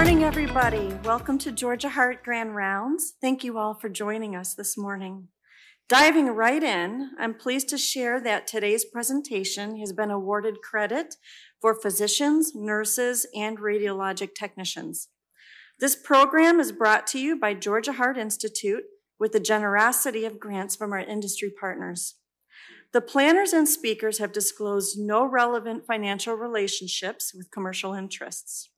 morning, everybody. Welcome to Georgia Heart Grand Rounds. Thank you all for joining us this morning. Diving right in, I'm pleased to share that today's presentation has been awarded credit for physicians, nurses, and radiologic technicians. This program is brought to you by Georgia Heart Institute with the generosity of grants from our industry partners. The planners and speakers have disclosed no relevant financial relationships with commercial interests.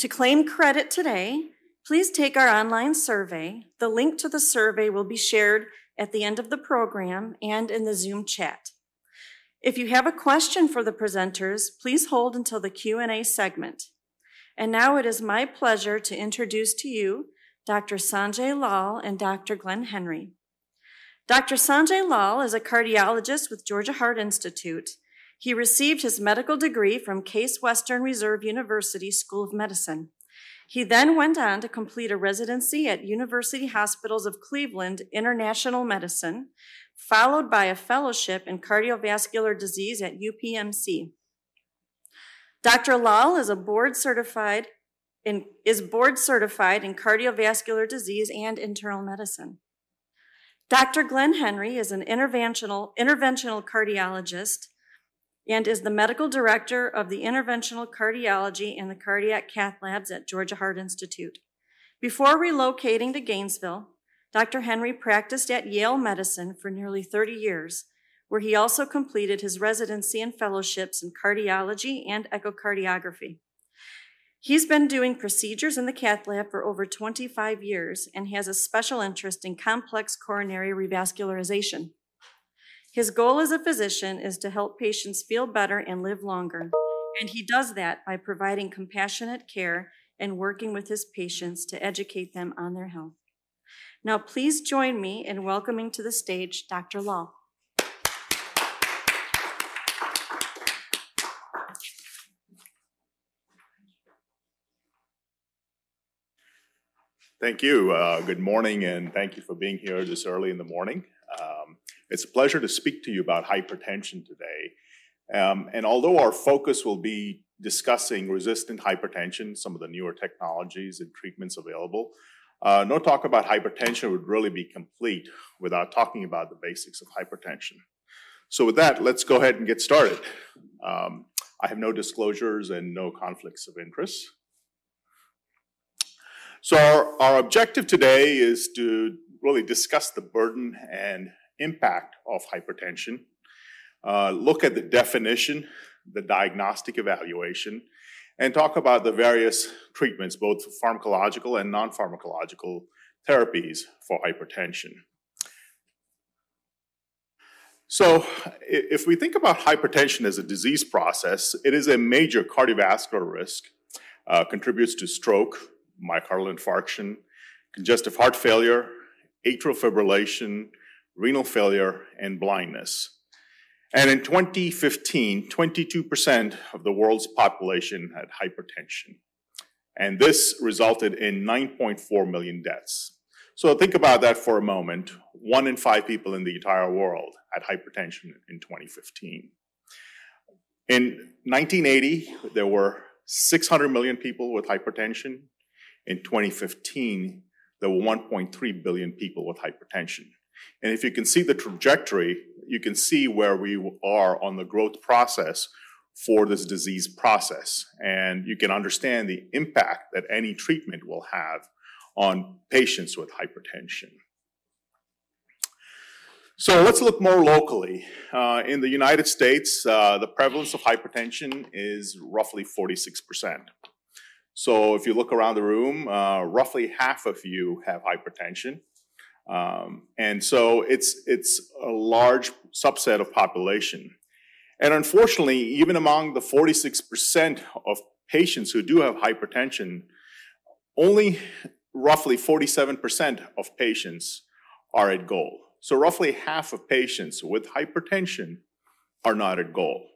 To claim credit today, please take our online survey. The link to the survey will be shared at the end of the program and in the Zoom chat. If you have a question for the presenters, please hold until the Q&A segment. And now it is my pleasure to introduce to you Dr. Sanjay Lall and Dr. Glen Henry. Dr. Sanjay Lall is a cardiologist with Georgia Heart Institute he received his medical degree from Case Western Reserve University School of Medicine. He then went on to complete a residency at University Hospitals of Cleveland International Medicine, followed by a fellowship in cardiovascular disease at UPMC. Dr. Lall is a board certified in, is board certified in cardiovascular disease and internal medicine. Dr. Glen Henry is an interventional, interventional cardiologist and is the medical director of the interventional cardiology and the cardiac cath labs at Georgia Heart Institute. Before relocating to Gainesville, Dr. Henry practiced at Yale Medicine for nearly 30 years, where he also completed his residency and fellowships in cardiology and echocardiography. He's been doing procedures in the cath lab for over 25 years and has a special interest in complex coronary revascularization. His goal as a physician is to help patients feel better and live longer, and he does that by providing compassionate care and working with his patients to educate them on their health. Now, please join me in welcoming to the stage Dr. Lall. Thank you. Uh, good morning, and thank you for being here this early in the morning. Um, it's a pleasure to speak to you about hypertension today. Um, and although our focus will be discussing resistant hypertension, some of the newer technologies and treatments available, uh, no talk about hypertension would really be complete without talking about the basics of hypertension. So with that, let's go ahead and get started. Um, I have no disclosures and no conflicts of interest. So our, our objective today is to really discuss the burden and impact of hypertension, uh, look at the definition, the diagnostic evaluation, and talk about the various treatments, both pharmacological and non pharmacological therapies for hypertension. So, if we think about hypertension as a disease process, it is a major cardiovascular risk, uh, contributes to stroke, myocardial infarction, congestive heart failure, atrial fibrillation, renal failure, and blindness. And in 2015, 22% of the world's population had hypertension. And this resulted in 9.4 million deaths. So think about that for a moment. One in five people in the entire world had hypertension in 2015. In 1980, there were 600 million people with hypertension. In 2015, there were 1.3 billion people with hypertension. And if you can see the trajectory, you can see where we are on the growth process for this disease process. And you can understand the impact that any treatment will have on patients with hypertension. So let's look more locally. Uh, in the United States, uh, the prevalence of hypertension is roughly 46%. So if you look around the room, uh, roughly half of you have hypertension. Um, and so it's, it's a large subset of population. And unfortunately, even among the 46% of patients who do have hypertension, only roughly 47% of patients are at goal. So roughly half of patients with hypertension are not at goal.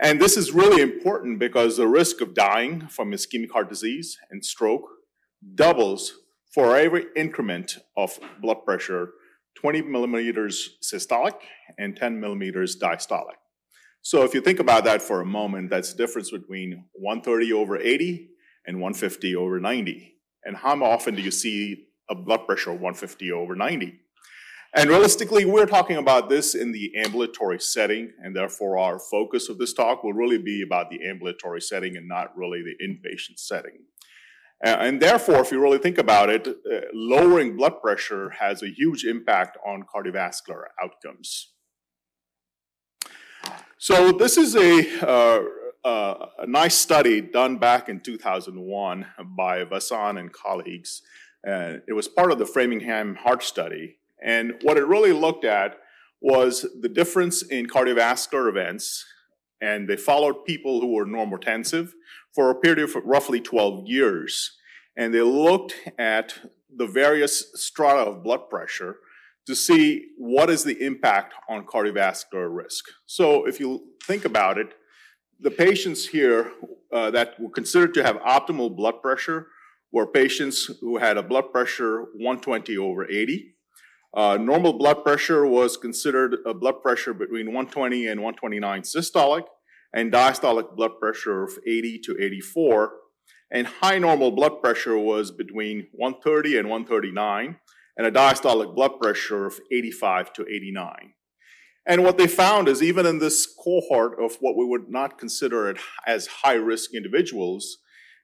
And this is really important because the risk of dying from ischemic heart disease and stroke doubles for every increment of blood pressure, 20 millimeters systolic and 10 millimeters diastolic. So if you think about that for a moment, that's the difference between 130 over 80 and 150 over 90? And how often do you see a blood pressure of 150 over 90? And realistically, we're talking about this in the ambulatory setting, and therefore our focus of this talk will really be about the ambulatory setting and not really the inpatient setting. And therefore, if you really think about it, uh, lowering blood pressure has a huge impact on cardiovascular outcomes. So this is a, uh, uh, a nice study done back in 2001 by Vasan and colleagues. Uh, it was part of the Framingham Heart Study. And what it really looked at was the difference in cardiovascular events. And they followed people who were normotensive for a period of roughly 12 years. And they looked at the various strata of blood pressure to see what is the impact on cardiovascular risk. So if you think about it, the patients here uh, that were considered to have optimal blood pressure were patients who had a blood pressure 120 over 80. Uh, normal blood pressure was considered a blood pressure between 120 and 129 systolic, and diastolic blood pressure of 80 to 84. And high normal blood pressure was between 130 and 139 and a diastolic blood pressure of 85 to 89. And what they found is even in this cohort of what we would not consider as high risk individuals,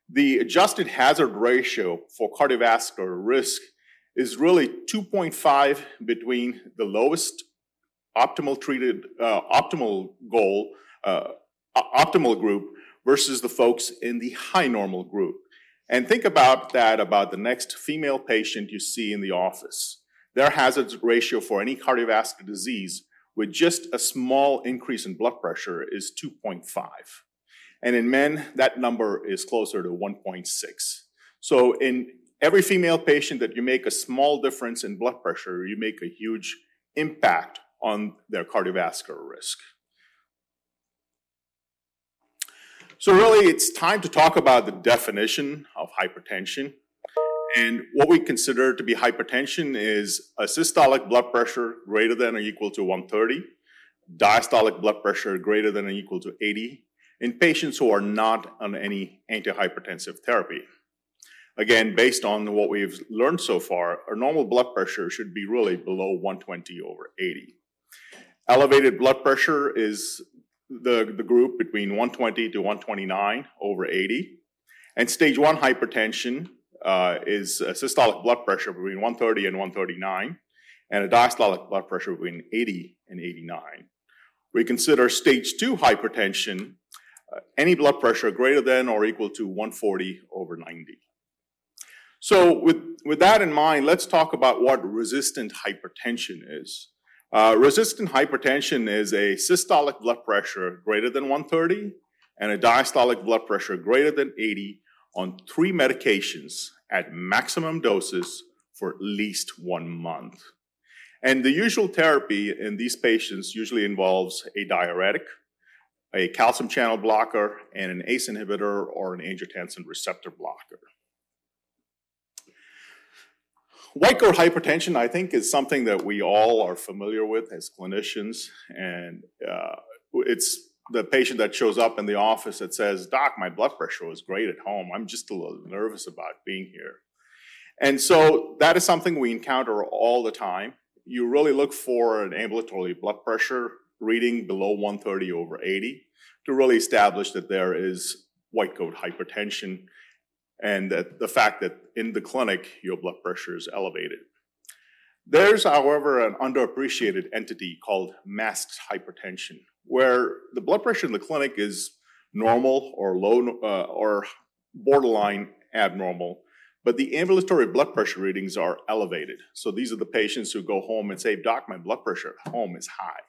the adjusted hazard ratio for cardiovascular risk is really 2.5 between the lowest optimal treated, uh, optimal goal, uh, optimal group versus the folks in the high normal group. And think about that about the next female patient you see in the office. Their hazard ratio for any cardiovascular disease with just a small increase in blood pressure is 2.5. And in men, that number is closer to 1.6. So in every female patient that you make a small difference in blood pressure, you make a huge impact on their cardiovascular risk. So really, it's time to talk about the definition of hypertension. And what we consider to be hypertension is a systolic blood pressure greater than or equal to 130, diastolic blood pressure greater than or equal to 80, in patients who are not on any antihypertensive therapy. Again, based on what we've learned so far, our normal blood pressure should be really below 120 over 80. Elevated blood pressure is the, the group between 120 to 129 over 80. And stage one hypertension uh, is a systolic blood pressure between 130 and 139, and a diastolic blood pressure between 80 and 89. We consider stage two hypertension uh, any blood pressure greater than or equal to 140 over 90. So with, with that in mind, let's talk about what resistant hypertension is. Uh, resistant hypertension is a systolic blood pressure greater than 130 and a diastolic blood pressure greater than 80 on three medications at maximum doses for at least one month. And the usual therapy in these patients usually involves a diuretic, a calcium channel blocker, and an ACE inhibitor or an angiotensin receptor blocker. White coat hypertension, I think, is something that we all are familiar with as clinicians, and uh, it's the patient that shows up in the office that says, Doc, my blood pressure was great at home. I'm just a little nervous about being here. And so that is something we encounter all the time. You really look for an ambulatory blood pressure reading below 130 over 80 to really establish that there is white coat hypertension and the fact that in the clinic your blood pressure is elevated. There's, however, an underappreciated entity called masked hypertension, where the blood pressure in the clinic is normal or low uh, or borderline abnormal, but the ambulatory blood pressure readings are elevated. So these are the patients who go home and say, Doc, my blood pressure at home is high.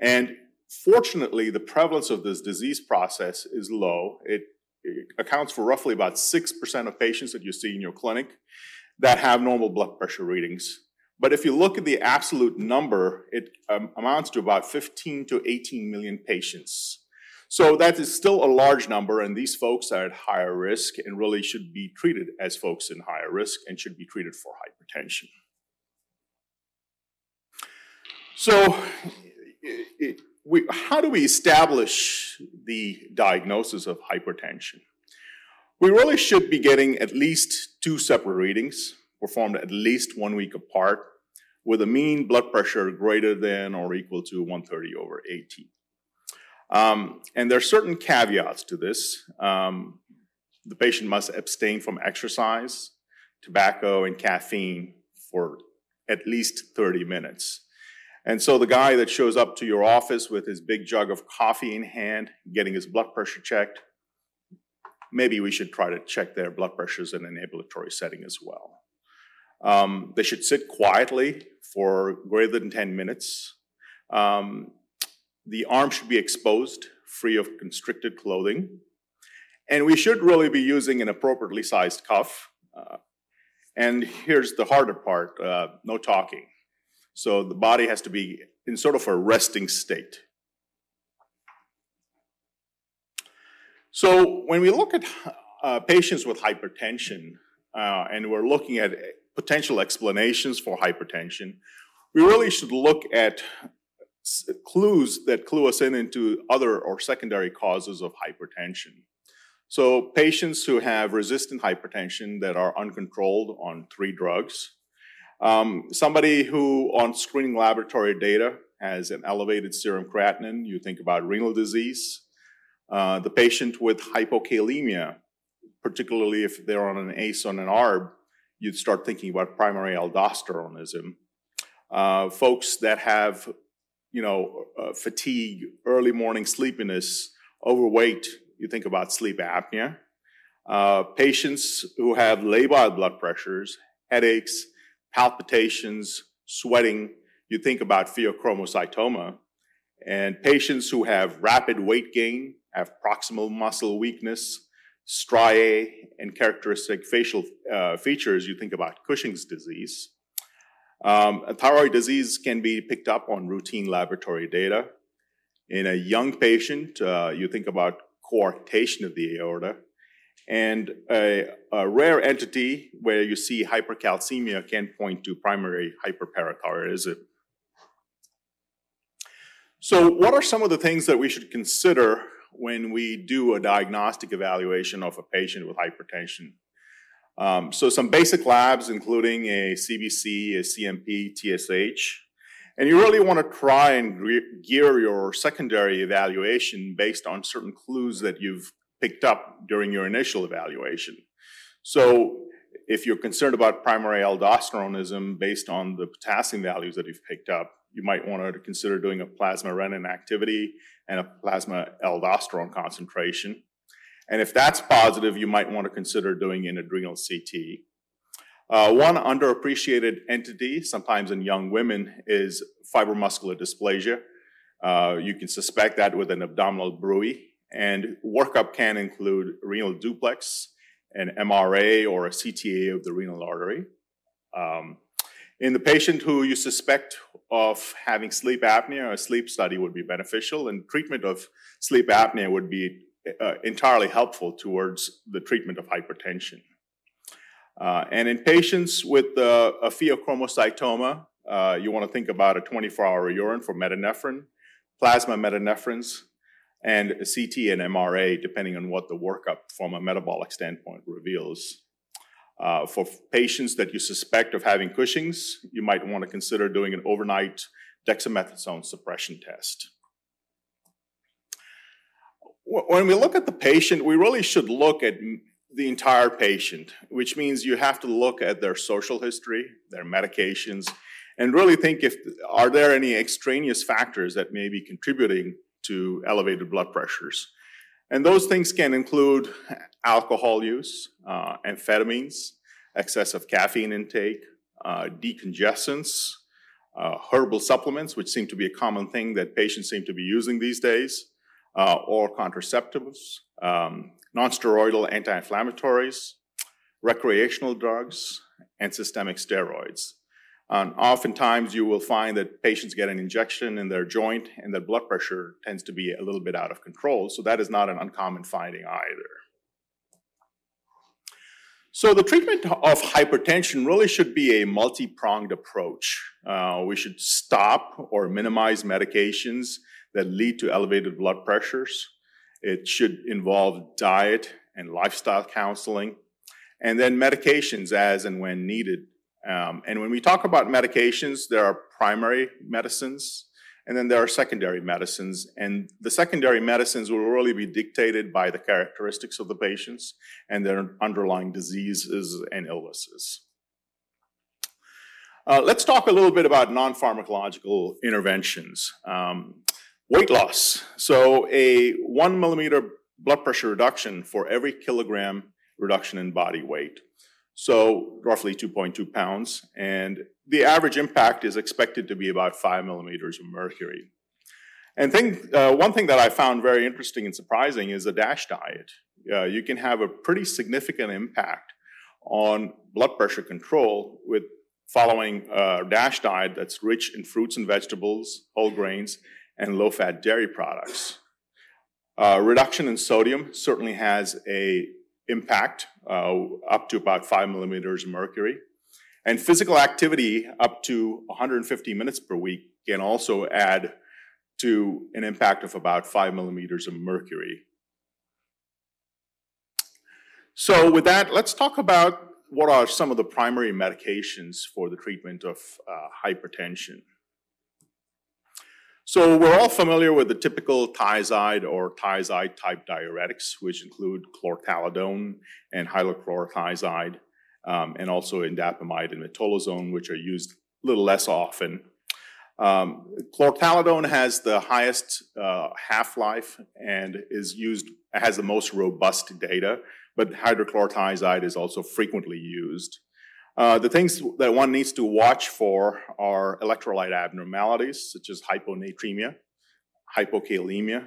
And fortunately, the prevalence of this disease process is low. It accounts for roughly about 6% of patients that you see in your clinic that have normal blood pressure readings. But if you look at the absolute number, it um, amounts to about 15 to 18 million patients. So that is still a large number, and these folks are at higher risk and really should be treated as folks in higher risk and should be treated for hypertension. So, it, we, how do we establish the diagnosis of hypertension? We really should be getting at least two separate readings performed at least one week apart with a mean blood pressure greater than or equal to 130 over 80. Um, and there are certain caveats to this. Um, the patient must abstain from exercise, tobacco, and caffeine for at least 30 minutes. And so the guy that shows up to your office with his big jug of coffee in hand, getting his blood pressure checked, maybe we should try to check their blood pressures in an ambulatory setting as well. Um, they should sit quietly for greater than 10 minutes. Um, the arm should be exposed, free of constricted clothing. And we should really be using an appropriately sized cuff. Uh, and here's the harder part uh, no talking. So the body has to be in sort of a resting state. So when we look at uh, patients with hypertension uh, and we're looking at potential explanations for hypertension, we really should look at clues that clue us in into other or secondary causes of hypertension. So patients who have resistant hypertension that are uncontrolled on three drugs, um, somebody who on screening laboratory data has an elevated serum creatinine, you think about renal disease. Uh, the patient with hypokalemia, particularly if they're on an ACE on an ARB, you'd start thinking about primary aldosteronism. Uh, folks that have, you know, uh, fatigue, early morning sleepiness, overweight, you think about sleep apnea. Uh, patients who have labile blood pressures, headaches, palpitations, sweating, you think about pheochromocytoma. And patients who have rapid weight gain, have proximal muscle weakness, striae, and characteristic facial uh, features, you think about Cushing's disease. Um, thyroid disease can be picked up on routine laboratory data. In a young patient, uh, you think about coarctation of the aorta. And a, a, rare entity where you see hypercalcemia can point to primary hyperparathyroidism. So, what are some of the things that we should consider when we do a diagnostic evaluation of a patient with hypertension? Um, so, some basic labs, including a CBC, a CMP, TSH. And you really want to try and gear your secondary evaluation based on certain clues that you've picked up during your initial evaluation. So if you're concerned about primary aldosteronism based on the potassium values that you've picked up, you might want to consider doing a plasma renin activity and a plasma aldosterone concentration. And if that's positive, you might want to consider doing an adrenal CT. Uh, one underappreciated entity, sometimes in young women, is fibromuscular dysplasia. Uh, you can suspect that with an abdominal bruit, and workup can include renal duplex, an MRA, or a CTA of the renal artery. Um, in the patient who you suspect of having sleep apnea, a sleep study would be beneficial, and treatment of sleep apnea would be uh, entirely helpful towards the treatment of hypertension. Uh, and in patients with uh, a pheochromocytoma, uh, you want to think about a 24-hour urine for metanephrine, plasma metanephrines, and CT and MRA, depending on what the workup from a metabolic standpoint reveals. Uh, for patients that you suspect of having Cushing's, you might want to consider doing an overnight dexamethasone suppression test. When we look at the patient, we really should look at the entire patient, which means you have to look at their social history, their medications, and really think if are there any extraneous factors that may be contributing to elevated blood pressures. And those things can include alcohol use, uh, amphetamines, excessive caffeine intake, uh, decongestants, uh, herbal supplements, which seem to be a common thing that patients seem to be using these days, uh, or contraceptives, um, nonsteroidal anti-inflammatories, recreational drugs, and systemic steroids. And oftentimes you will find that patients get an injection in their joint and their blood pressure tends to be a little bit out of control. So that is not an uncommon finding either. So the treatment of hypertension really should be a multi-pronged approach. Uh, we should stop or minimize medications that lead to elevated blood pressures. It should involve diet and lifestyle counseling, and then medications as and when needed. Um, and when we talk about medications, there are primary medicines, and then there are secondary medicines. And the secondary medicines will really be dictated by the characteristics of the patients and their underlying diseases and illnesses. Uh, let's talk a little bit about non-pharmacological interventions. Um, weight loss. So a one millimeter blood pressure reduction for every kilogram reduction in body weight. So roughly 2.2 pounds. And the average impact is expected to be about five millimeters of mercury. And think, uh, one thing that I found very interesting and surprising is the DASH diet. Uh, you can have a pretty significant impact on blood pressure control with following a DASH diet that's rich in fruits and vegetables, whole grains, and low-fat dairy products. Uh, reduction in sodium certainly has a impact uh, up to about five millimeters of mercury. And physical activity up to 150 minutes per week can also add to an impact of about five millimeters of mercury. So with that, let's talk about what are some of the primary medications for the treatment of uh, hypertension. So we're all familiar with the typical thiazide or thiazide type diuretics, which include chlorthalidone and hydrochlorothiazide, um, and also indapamide and metolazone, which are used a little less often. Um, chlorthalidone has the highest uh, half-life and is used has the most robust data, but hydrochlorothiazide is also frequently used. Uh, the things that one needs to watch for are electrolyte abnormalities, such as hyponatremia, hypokalemia,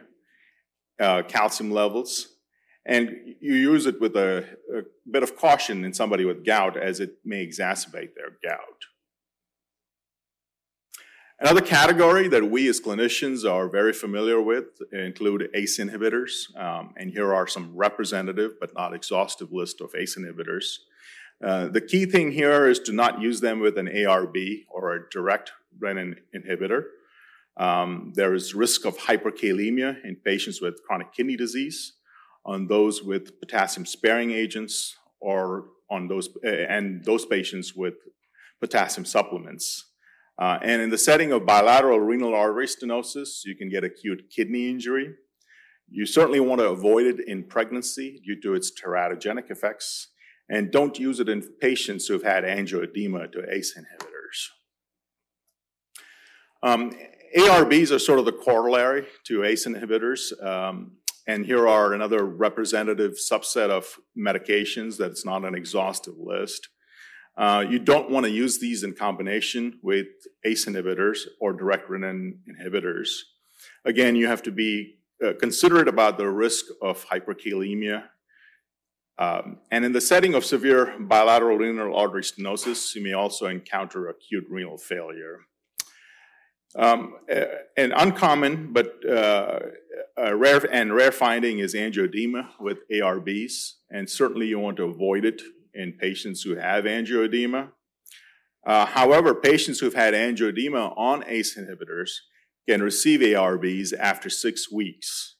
uh, calcium levels, and you use it with a, a, bit of caution in somebody with gout as it may exacerbate their gout. Another category that we as clinicians are very familiar with include ACE inhibitors, um, and here are some representative but not exhaustive list of ACE inhibitors. Uh, the key thing here is to not use them with an ARB or a direct renin inhibitor. Um, there is risk of hyperkalemia in patients with chronic kidney disease, on those with potassium sparing agents, or on those uh, and those patients with potassium supplements. Uh, and in the setting of bilateral renal artery stenosis, you can get acute kidney injury. You certainly want to avoid it in pregnancy due to its teratogenic effects and don't use it in patients who've had angioedema to ACE inhibitors. Um, ARBs are sort of the corollary to ACE inhibitors, um, and here are another representative subset of medications that's not an exhaustive list. Uh, you don't want to use these in combination with ACE inhibitors or direct renin inhibitors. Again, you have to be uh, considerate about the risk of hyperkalemia um, and in the setting of severe bilateral renal artery stenosis, you may also encounter acute renal failure. Um, an uncommon but uh, rare and rare finding is angioedema with ARBs, and certainly you want to avoid it in patients who have angioedema. Uh, however, patients who've had angioedema on ACE inhibitors can receive ARBs after six weeks.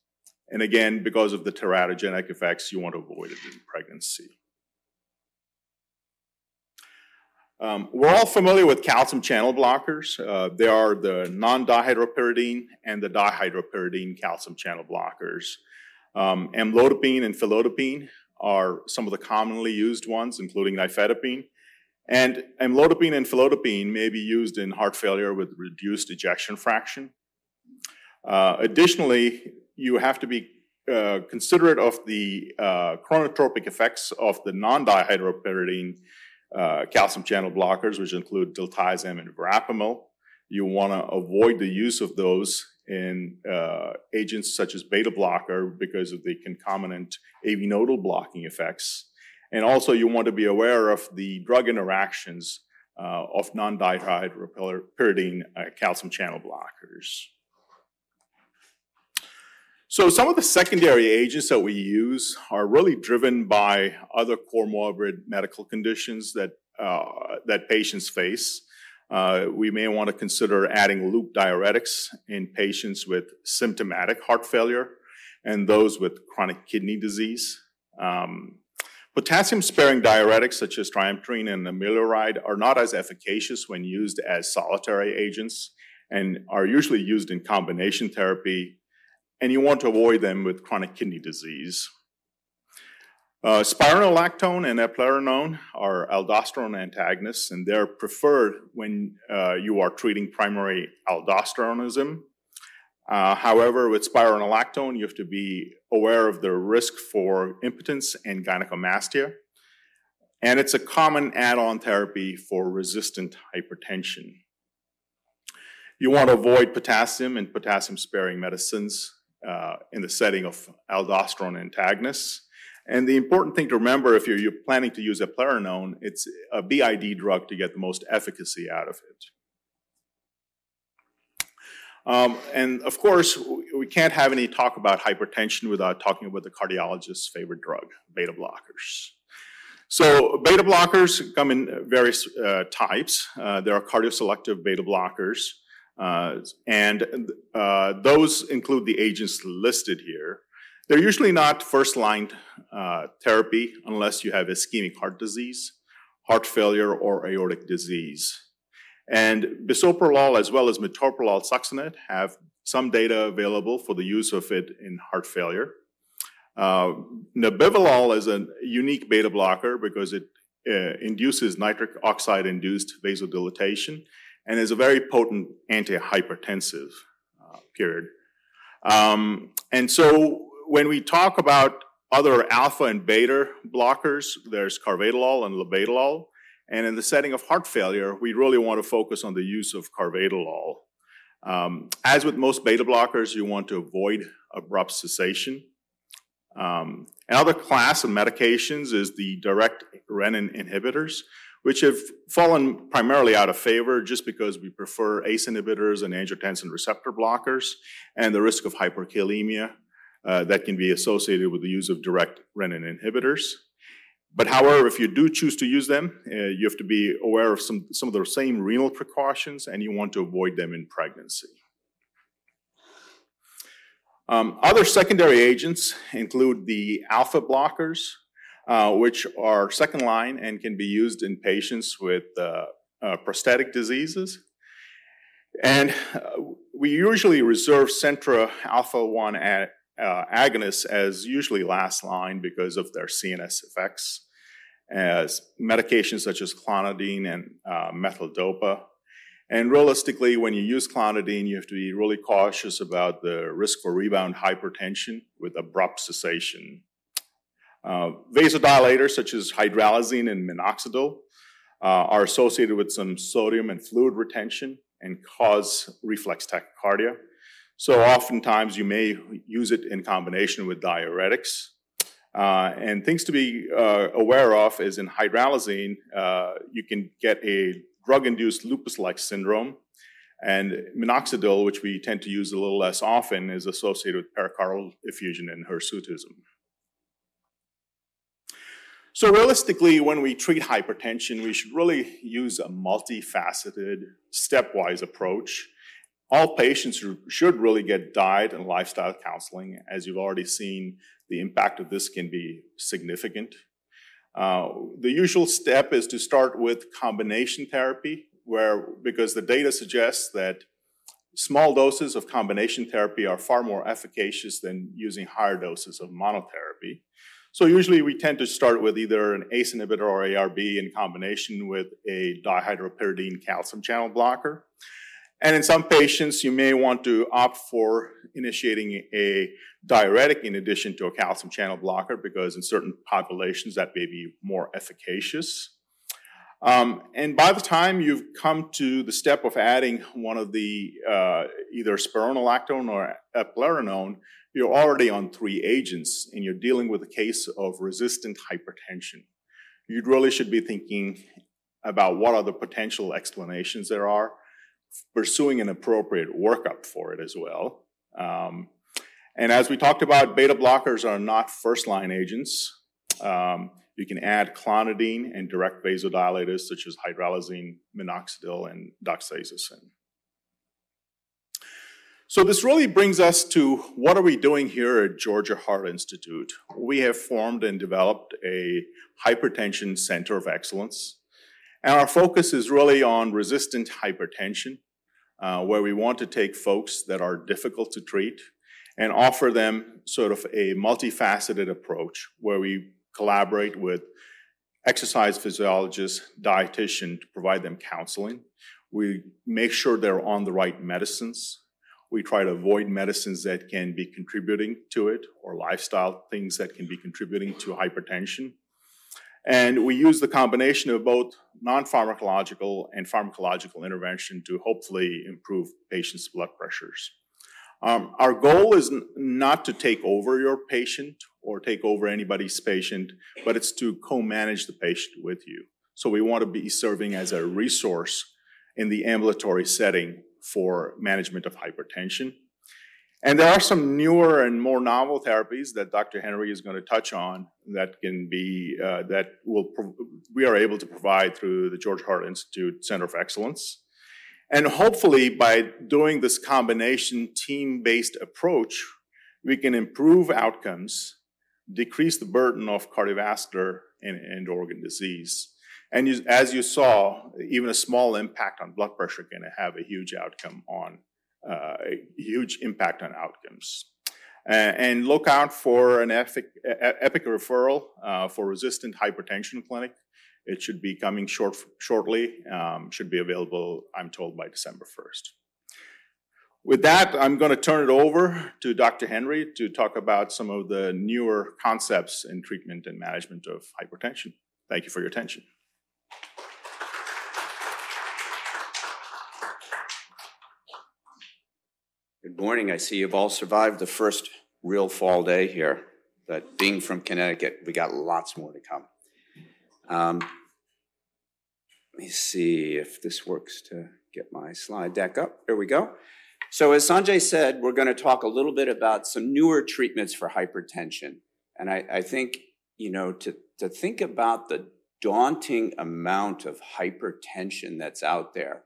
And again, because of the teratogenic effects, you want to avoid it in pregnancy. Um, we're all familiar with calcium channel blockers. Uh, they are the non-dihydropyridine and the dihydropyridine calcium channel blockers. Um, amlodipine and felodipine are some of the commonly used ones, including nifedipine. And amlodipine and felodipine may be used in heart failure with reduced ejection fraction. Uh, additionally, you have to be uh, considerate of the uh, chronotropic effects of the non-dihydropyridine uh, calcium channel blockers, which include diltiazem and verapamil. You want to avoid the use of those in uh, agents such as beta blocker because of the concomitant AV nodal blocking effects. And also you want to be aware of the drug interactions uh, of non-dihydropyridine uh, calcium channel blockers. So some of the secondary agents that we use are really driven by other comorbid medical conditions that, uh, that patients face. Uh, we may want to consider adding loop diuretics in patients with symptomatic heart failure and those with chronic kidney disease. Um, Potassium-sparing diuretics such as triamterene and amiloride are not as efficacious when used as solitary agents and are usually used in combination therapy, and you want to avoid them with chronic kidney disease. Uh, spironolactone and eplerenone are aldosterone antagonists, and they're preferred when uh, you are treating primary aldosteronism. Uh, however, with spironolactone, you have to be aware of the risk for impotence and gynecomastia. And it's a common add-on therapy for resistant hypertension. You want to avoid potassium and potassium-sparing medicines uh, in the setting of aldosterone antagonists. And the important thing to remember if you're, you're planning to use eplerenone, it's a BID drug to get the most efficacy out of it. Um, and of course, we can't have any talk about hypertension without talking about the cardiologist's favorite drug, beta blockers. So beta blockers come in various uh, types. Uh, there are cardioselective beta blockers, uh, and uh, those include the agents listed here. They're usually not first-line uh, therapy unless you have ischemic heart disease, heart failure, or aortic disease. And bisoprolol as well as metoprolol succinate have some data available for the use of it in heart failure. Uh, nebivolol is a unique beta blocker because it uh, induces nitric oxide-induced vasodilatation and is a very potent antihypertensive uh, period. Um, and so when we talk about other alpha and beta blockers, there's carvedilol and labetalol. And in the setting of heart failure, we really want to focus on the use of carvedilol. Um, as with most beta blockers, you want to avoid abrupt cessation. Um, another class of medications is the direct renin inhibitors, which have fallen primarily out of favor just because we prefer ACE inhibitors and angiotensin receptor blockers and the risk of hyperkalemia uh, that can be associated with the use of direct renin inhibitors. But however, if you do choose to use them, uh, you have to be aware of some, some of the same renal precautions and you want to avoid them in pregnancy. Um, other secondary agents include the alpha blockers, uh, which are second line and can be used in patients with uh, uh, prostatic diseases. And uh, we usually reserve Centra alpha 1 uh, agonists as usually last line because of their CNS effects, as medications such as clonidine and methyldopa. And realistically, when you use clonidine, you have to be really cautious about the risk for rebound hypertension with abrupt cessation. Uh, vasodilators such as hydralazine and minoxidil uh, are associated with some sodium and fluid retention and cause reflex tachycardia. So oftentimes you may use it in combination with diuretics. Uh, and things to be uh, aware of is in hydralazine, uh, you can get a drug-induced lupus-like syndrome. And minoxidil, which we tend to use a little less often, is associated with pericardial effusion and hirsutism. So realistically, when we treat hypertension, we should really use a multifaceted, stepwise approach all patients should really get diet and lifestyle counseling. As you've already seen, the impact of this can be significant. Uh, the usual step is to start with combination therapy, where because the data suggests that small doses of combination therapy are far more efficacious than using higher doses of monotherapy. So usually we tend to start with either an ACE inhibitor or ARB in combination with a dihydropyridine calcium channel blocker. And in some patients, you may want to opt for initiating a diuretic in addition to a calcium channel blocker because in certain populations that may be more efficacious. Um, and by the time you've come to the step of adding one of the uh, either spironolactone or eplerenone, you're already on three agents and you're dealing with a case of resistant hypertension. You really should be thinking about what other potential explanations there are pursuing an appropriate workup for it as well. Um, and as we talked about, beta blockers are not first line agents. Um, you can add clonidine and direct vasodilators such as hydralazine, minoxidil, and doxazosin. So this really brings us to what are we doing here at Georgia Heart Institute? We have formed and developed a hypertension center of excellence. And our focus is really on resistant hypertension, uh, where we want to take folks that are difficult to treat and offer them sort of a multifaceted approach where we collaborate with exercise physiologists, dietitian to provide them counseling. We make sure they're on the right medicines we try to avoid medicines that can be contributing to it or lifestyle things that can be contributing to hypertension. And we use the combination of both non pharmacological and pharmacological intervention to hopefully improve patients' blood pressures. Um, our goal is n- not to take over your patient or take over anybody's patient, but it's to co manage the patient with you. So we want to be serving as a resource in the ambulatory setting for management of hypertension. And there are some newer and more novel therapies that Dr. Henry is going to touch on that can be, uh, that will, we are able to provide through the George Heart Institute Center of Excellence. And hopefully, by doing this combination team based approach, we can improve outcomes, decrease the burden of cardiovascular and organ disease. And you, as you saw, even a small impact on blood pressure can have a huge outcome on uh, a huge impact on outcomes. And look out for an epic, epic referral uh, for resistant hypertension clinic. It should be coming short, shortly. Um, should be available, I'm told, by December 1st. With that, I'm going to turn it over to Dr. Henry to talk about some of the newer concepts in treatment and management of hypertension. Thank you for your attention. Good morning. I see you've all survived the first real fall day here. But being from Connecticut, we got lots more to come. Um, let me see if this works to get my slide deck up. There we go. So, as Sanjay said, we're going to talk a little bit about some newer treatments for hypertension. And I, I think, you know, to, to think about the daunting amount of hypertension that's out there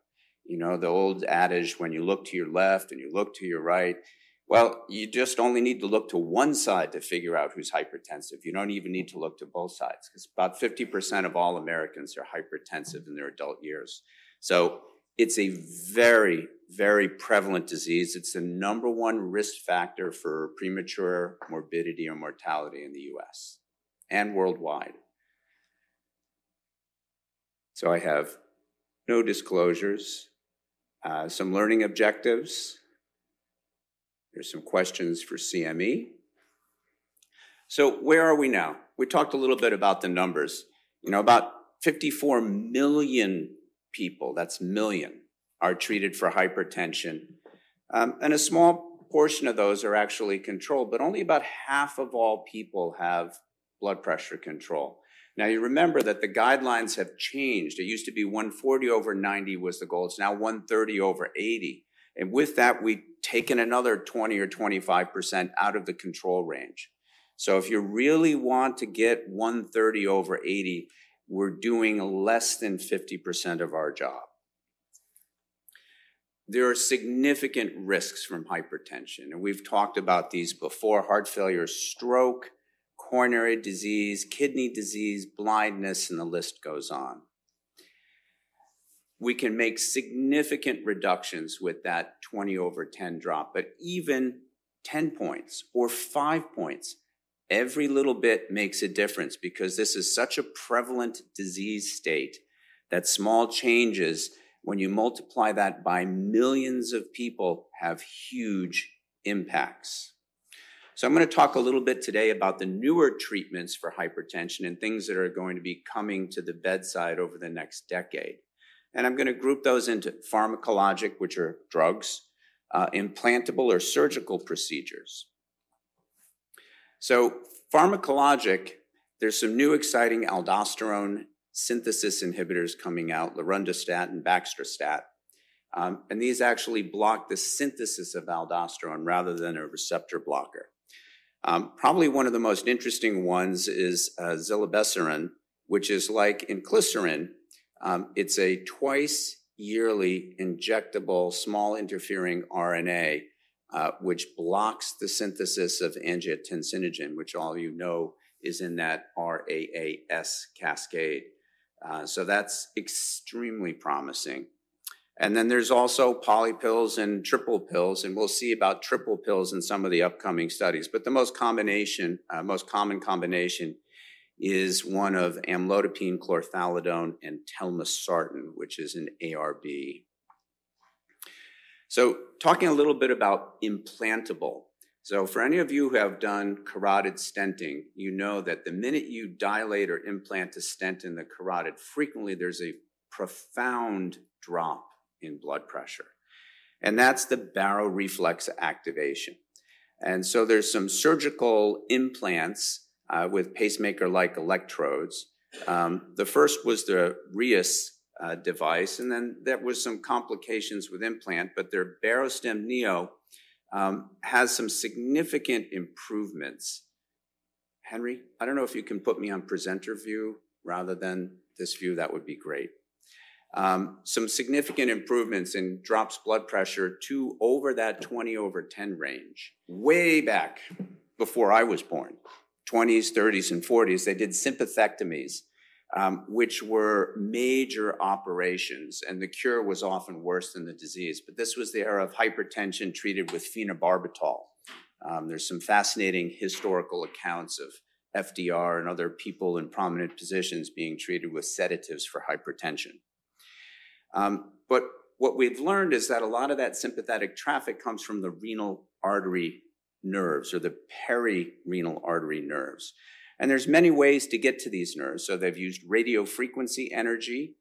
you know, the old adage when you look to your left and you look to your right, well, you just only need to look to one side to figure out who's hypertensive. You don't even need to look to both sides because about 50% of all Americans are hypertensive in their adult years. So it's a very, very prevalent disease. It's the number one risk factor for premature morbidity or mortality in the US and worldwide. So I have no disclosures. Uh, some learning objectives. There's some questions for CME. So where are we now? We talked a little bit about the numbers. You know, about 54 million people, that's million, are treated for hypertension. Um, and a small portion of those are actually controlled, but only about half of all people have blood pressure control. Now you remember that the guidelines have changed. It used to be 140 over 90 was the goal. It's now 130 over 80. And with that, we've taken another 20 or 25% out of the control range. So if you really want to get 130 over 80, we're doing less than 50% of our job. There are significant risks from hypertension, and we've talked about these before heart failure, stroke, coronary disease, kidney disease, blindness, and the list goes on. We can make significant reductions with that 20 over 10 drop, but even 10 points or five points, every little bit makes a difference because this is such a prevalent disease state that small changes, when you multiply that by millions of people, have huge impacts. So I'm going to talk a little bit today about the newer treatments for hypertension and things that are going to be coming to the bedside over the next decade. And I'm going to group those into pharmacologic, which are drugs, uh, implantable or surgical procedures. So pharmacologic, there's some new exciting aldosterone synthesis inhibitors coming out, lorundrostat and baxdrostat. Um, and these actually block the synthesis of aldosterone rather than a receptor blocker. Um, probably one of the most interesting ones is uh, zilebesiran, which is like inclisiran. Um, it's a twice yearly injectable small interfering RNA uh, which blocks the synthesis of angiotensinogen, which all you know is in that RAAS cascade. Uh, so that's extremely promising. And then there's also poly pills and triple pills, and we'll see about triple pills in some of the upcoming studies. But the most combination, uh, most common combination is one of amlodipine, chlorthalidone, and telmisartan, which is an ARB. So talking a little bit about implantable. So for any of you who have done carotid stenting, you know that the minute you dilate or implant a stent in the carotid, frequently there's a profound drop in blood pressure. And that's the baroreflex activation. And so there's some surgical implants uh, with pacemaker-like electrodes. Um, the first was the Rheos uh, device, and then there was some complications with implant, but their Barostim Neo um, has some significant improvements. Henry, I don't know if you can put me on presenter view rather than this view, that would be great. Um, some significant improvements in drops blood pressure to over that 20 over 10 range. Way back before I was born, 20s, 30s, and 40s, they did sympathectomies, um, which were major operations, and the cure was often worse than the disease. But this was the era of hypertension treated with phenobarbital. Um, there's some fascinating historical accounts of FDR and other people in prominent positions being treated with sedatives for hypertension. Um, but what we've learned is that a lot of that sympathetic traffic comes from the renal artery nerves or the perirenal artery nerves. And there's many ways to get to these nerves. So they've used radio frequency energy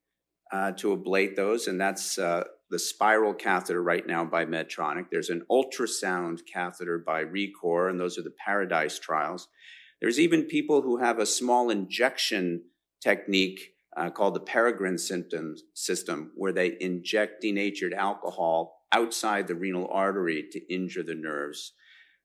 uh, to ablate those, and that's uh, the spiral catheter right now by Medtronic. There's an ultrasound catheter by Recor, and those are the Paradise trials. There's even people who have a small injection technique uh, called the Peregrine symptom system, where they inject denatured alcohol outside the renal artery to injure the nerves.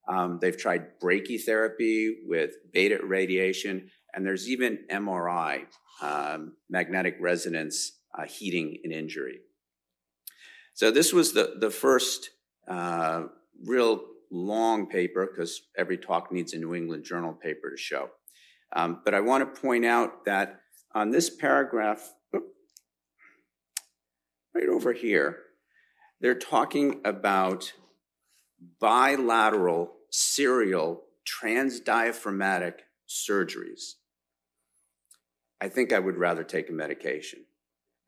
Um, they've tried brachytherapy with beta radiation, and there's even MRI, um, magnetic resonance uh, heating an injury. So this was the, the first uh, real long paper, because every talk needs a New England Journal paper to show. Um, but I want to point out that on this paragraph, right over here, they're talking about bilateral serial transdiaphragmatic surgeries. I think I would rather take a medication.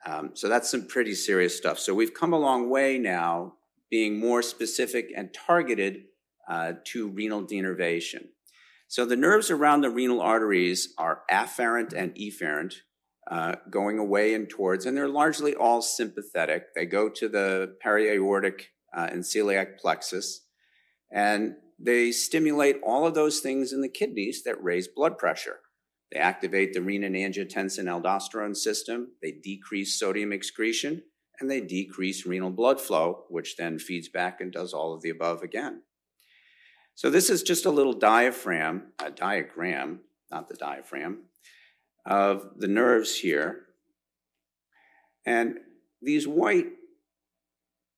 Um, so that's some pretty serious stuff. So we've come a long way now being more specific and targeted uh, to renal denervation. So the nerves around the renal arteries are afferent and efferent, uh, going away and towards, and they're largely all sympathetic. They go to the periaortic uh, and celiac plexus, and they stimulate all of those things in the kidneys that raise blood pressure. They activate the renin-angiotensin-aldosterone system, they decrease sodium excretion, and they decrease renal blood flow, which then feeds back and does all of the above again. So this is just a little diaphragm, a diagram, not the diaphragm, of the nerves here. And these white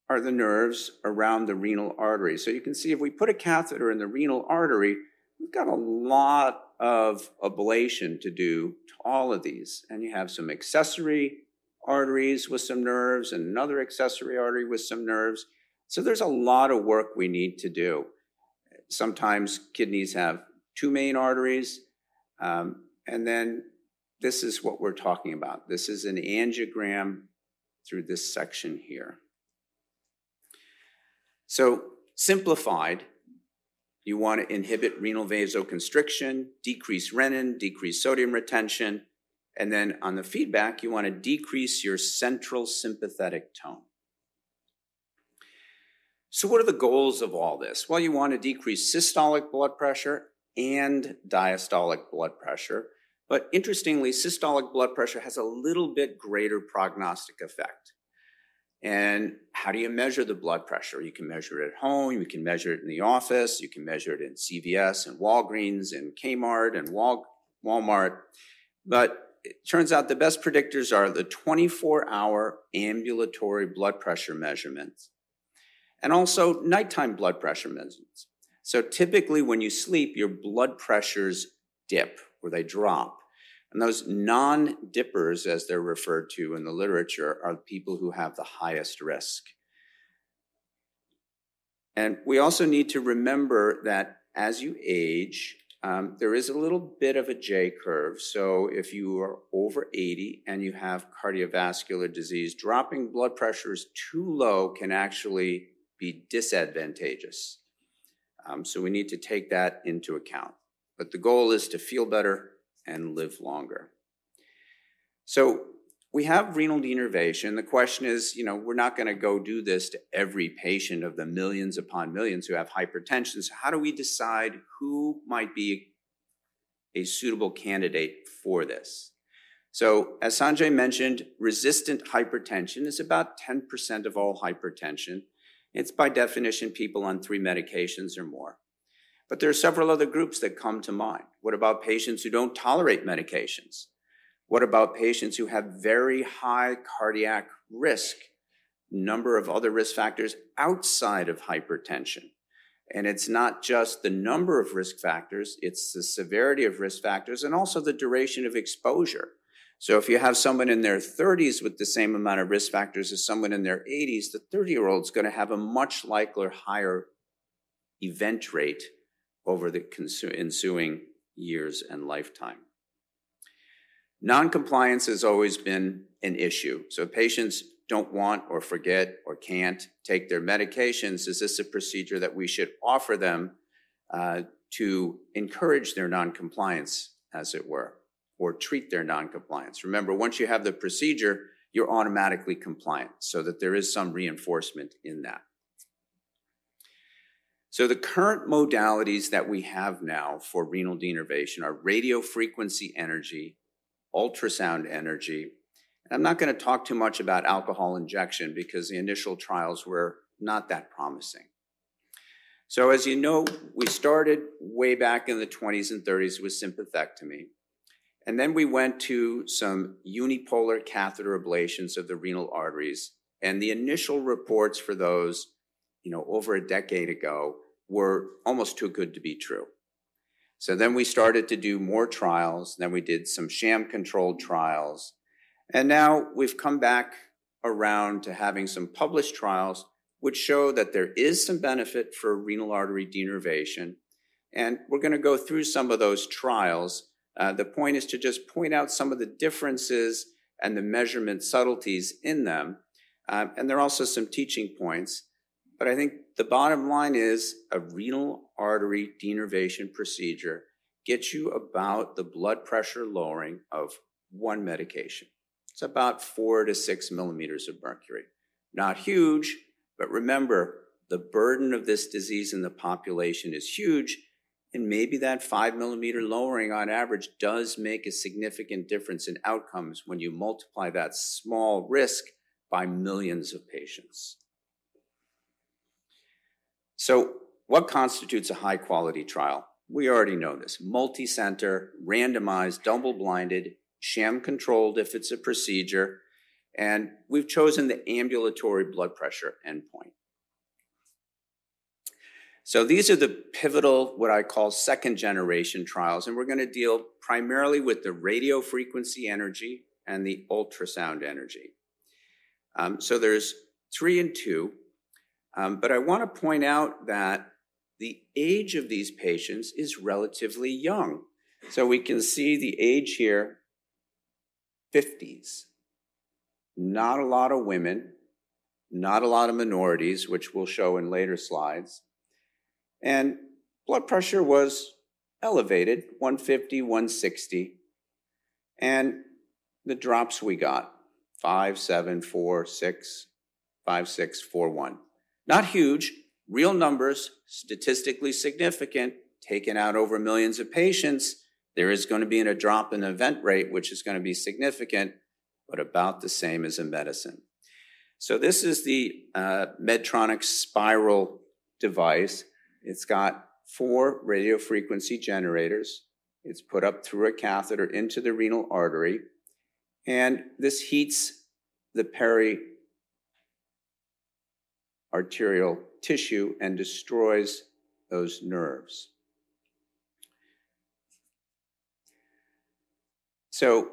are the nerves around the renal artery. So you can see if we put a catheter in the renal artery, we've got a lot of ablation to do to all of these. And you have some accessory arteries with some nerves and another accessory artery with some nerves. So there's a lot of work we need to do sometimes kidneys have two main arteries. Um, and then this is what we're talking about. This is an angiogram through this section here. So, simplified, you want to inhibit renal vasoconstriction, decrease renin, decrease sodium retention, and then on the feedback, you want to decrease your central sympathetic tone. So, what are the goals of all this? Well, you want to decrease systolic blood pressure and diastolic blood pressure. But interestingly, systolic blood pressure has a little bit greater prognostic effect. And how do you measure the blood pressure? You can measure it at home, you can measure it in the office, you can measure it in CVS and Walgreens and Kmart and Wal- Walmart. But it turns out the best predictors are the 24 hour ambulatory blood pressure measurements and also nighttime blood pressure measurements. So typically when you sleep, your blood pressures dip or they drop. And those non-dippers, as they're referred to in the literature, are people who have the highest risk. And we also need to remember that as you age, um, there is a little bit of a J curve. So if you are over 80 and you have cardiovascular disease, dropping blood pressures too low can actually be disadvantageous. Um, so we need to take that into account. But the goal is to feel better and live longer. So we have renal denervation. The question is, you know, we're not going to go do this to every patient of the millions upon millions who have hypertension. So how do we decide who might be a suitable candidate for this? So as Sanjay mentioned, resistant hypertension is about 10% of all hypertension. It's by definition people on three medications or more. But there are several other groups that come to mind. What about patients who don't tolerate medications? What about patients who have very high cardiac risk? Number of other risk factors outside of hypertension. And it's not just the number of risk factors, it's the severity of risk factors and also the duration of exposure. So if you have someone in their 30s with the same amount of risk factors as someone in their 80s, the 30 year old is going to have a much likelier higher event rate over the ensuing years and lifetime. Noncompliance has always been an issue. So patients don't want or forget or can't take their medications. Is this a procedure that we should offer them uh, to encourage their noncompliance, as it were, or treat their noncompliance? Remember, once you have the procedure, you're automatically compliant, so that there is some reinforcement in that. So the current modalities that we have now for renal denervation are radio frequency energy, ultrasound energy. And I'm not going to talk too much about alcohol injection because the initial trials were not that promising. So as you know, we started way back in the 20s and 30s with sympathectomy. And then we went to some unipolar catheter ablations of the renal arteries. And the initial reports for those, you know, over a decade ago were almost too good to be true. So then we started to do more trials. Then we did some sham controlled trials. And now we've come back around to having some published trials which show that there is some benefit for renal artery denervation. And we're going to go through some of those trials. Uh, the point is to just point out some of the differences and the measurement subtleties in them. Um, and there are also some teaching points. But I think the bottom line is a renal artery denervation procedure gets you about the blood pressure lowering of one medication. It's about four to six millimeters of mercury. Not huge, but remember, the burden of this disease in the population is huge, and maybe that five millimeter lowering on average does make a significant difference in outcomes when you multiply that small risk by millions of patients. So, what constitutes a high quality trial? We already know this multi center, randomized, double blinded, sham controlled if it's a procedure, and we've chosen the ambulatory blood pressure endpoint. So these are the pivotal, what I call second generation trials, and we're going to deal primarily with the radio frequency energy and the ultrasound energy. Um, so there's three and two. Um, but I want to point out that the age of these patients is relatively young. So we can see the age here 50s. Not a lot of women, not a lot of minorities, which we'll show in later slides. And blood pressure was elevated 150, 160. And the drops we got 5, 7, 4, 6, 5, 6, 4, 1. Not huge, real numbers, statistically significant, taken out over millions of patients. There is going to be a drop in event rate, which is going to be significant, but about the same as in medicine. So this is the uh, Medtronic spiral device. It's got four radio frequency generators. It's put up through a catheter into the renal artery. And this heats the peri arterial tissue and destroys those nerves. So,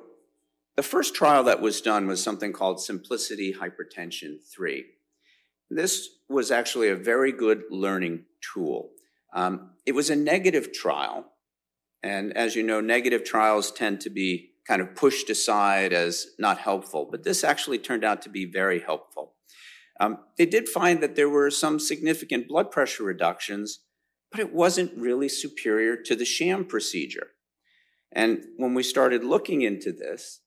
the first trial that was done was something called Symplicity Hypertension 3. This was actually a very good learning tool. Um, it was a negative trial, and as you know, negative trials tend to be kind of pushed aside as not helpful, but this actually turned out to be very helpful. Um, they did find that there were some significant blood pressure reductions, but it wasn't really superior to the sham procedure. And when we started looking into this,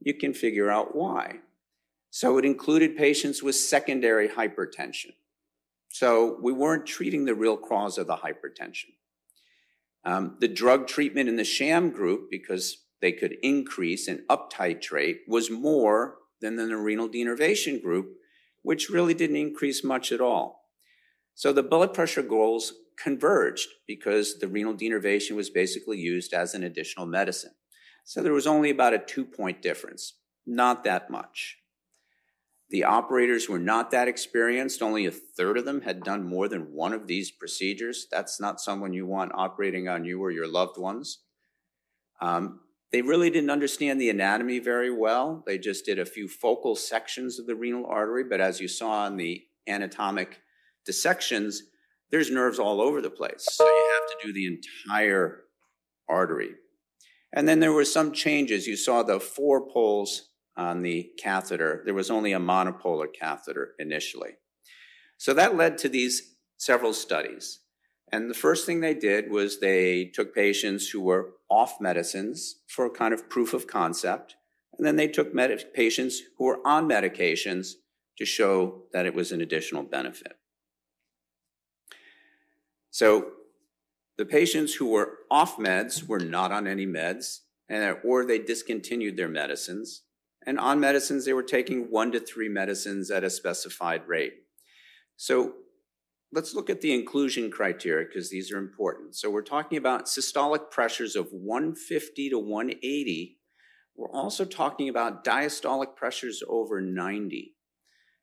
you can figure out why. So it included patients with secondary hypertension. So we weren't treating the real cause of the hypertension. Um, the drug treatment in the sham group, because they could increase and uptitrate, was more than the renal denervation group, which really didn't increase much at all. So the blood pressure goals converged because the renal denervation was basically used as an additional medicine. So there was only about a two point difference, not that much. The operators were not that experienced. Only a third of them had done more than one of these procedures. That's not someone you want operating on you or your loved ones. Um, they really didn't understand the anatomy very well. They just did a few focal sections of the renal artery, but as you saw in the anatomic dissections, there's nerves all over the place. So you have to do the entire artery. And then there were some changes. You saw the four poles on the catheter. There was only a monopolar catheter initially. So that led to these several studies. And the first thing they did was they took patients who were off medicines for a kind of proof of concept. And then they took med- patients who were on medications to show that it was an additional benefit. So the patients who were off meds were not on any meds, and, or they discontinued their medicines. And on medicines, they were taking one to three medicines at a specified rate. So let's look at the inclusion criteria because these are important. So we're talking about systolic pressures of 150 to 180. We're also talking about diastolic pressures over 90.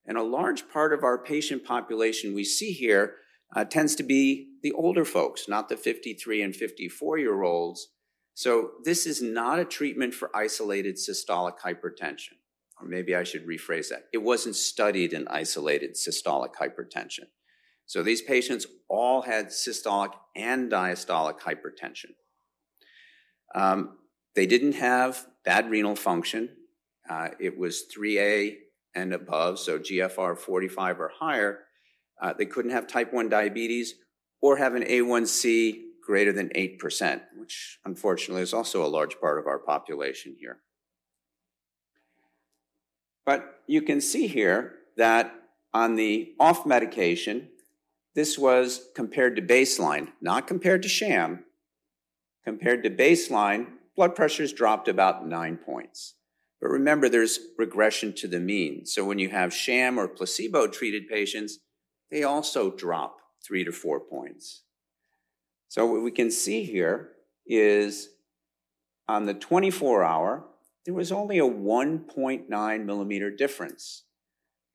And a large part of our patient population we see here uh, tends to be the older folks, not the 53 and 54 year olds. So this is not a treatment for isolated systolic hypertension. Or maybe I should rephrase that. It wasn't studied in isolated systolic hypertension. So these patients all had systolic and diastolic hypertension. Um, they didn't have bad renal function. Uh, it was 3A and above, so GFR 45 or higher. Uh, they couldn't have type 1 diabetes or have an A1C greater than 8%, which unfortunately is also a large part of our population here. But you can see here that on the off medication, this was compared to baseline, not compared to sham. Compared to baseline, blood pressures dropped about nine points. But remember, there's regression to the mean. So when you have sham or placebo treated patients, they also drop three to four points. So what we can see here is on the 24 hour, there was only a 1.9 millimeter difference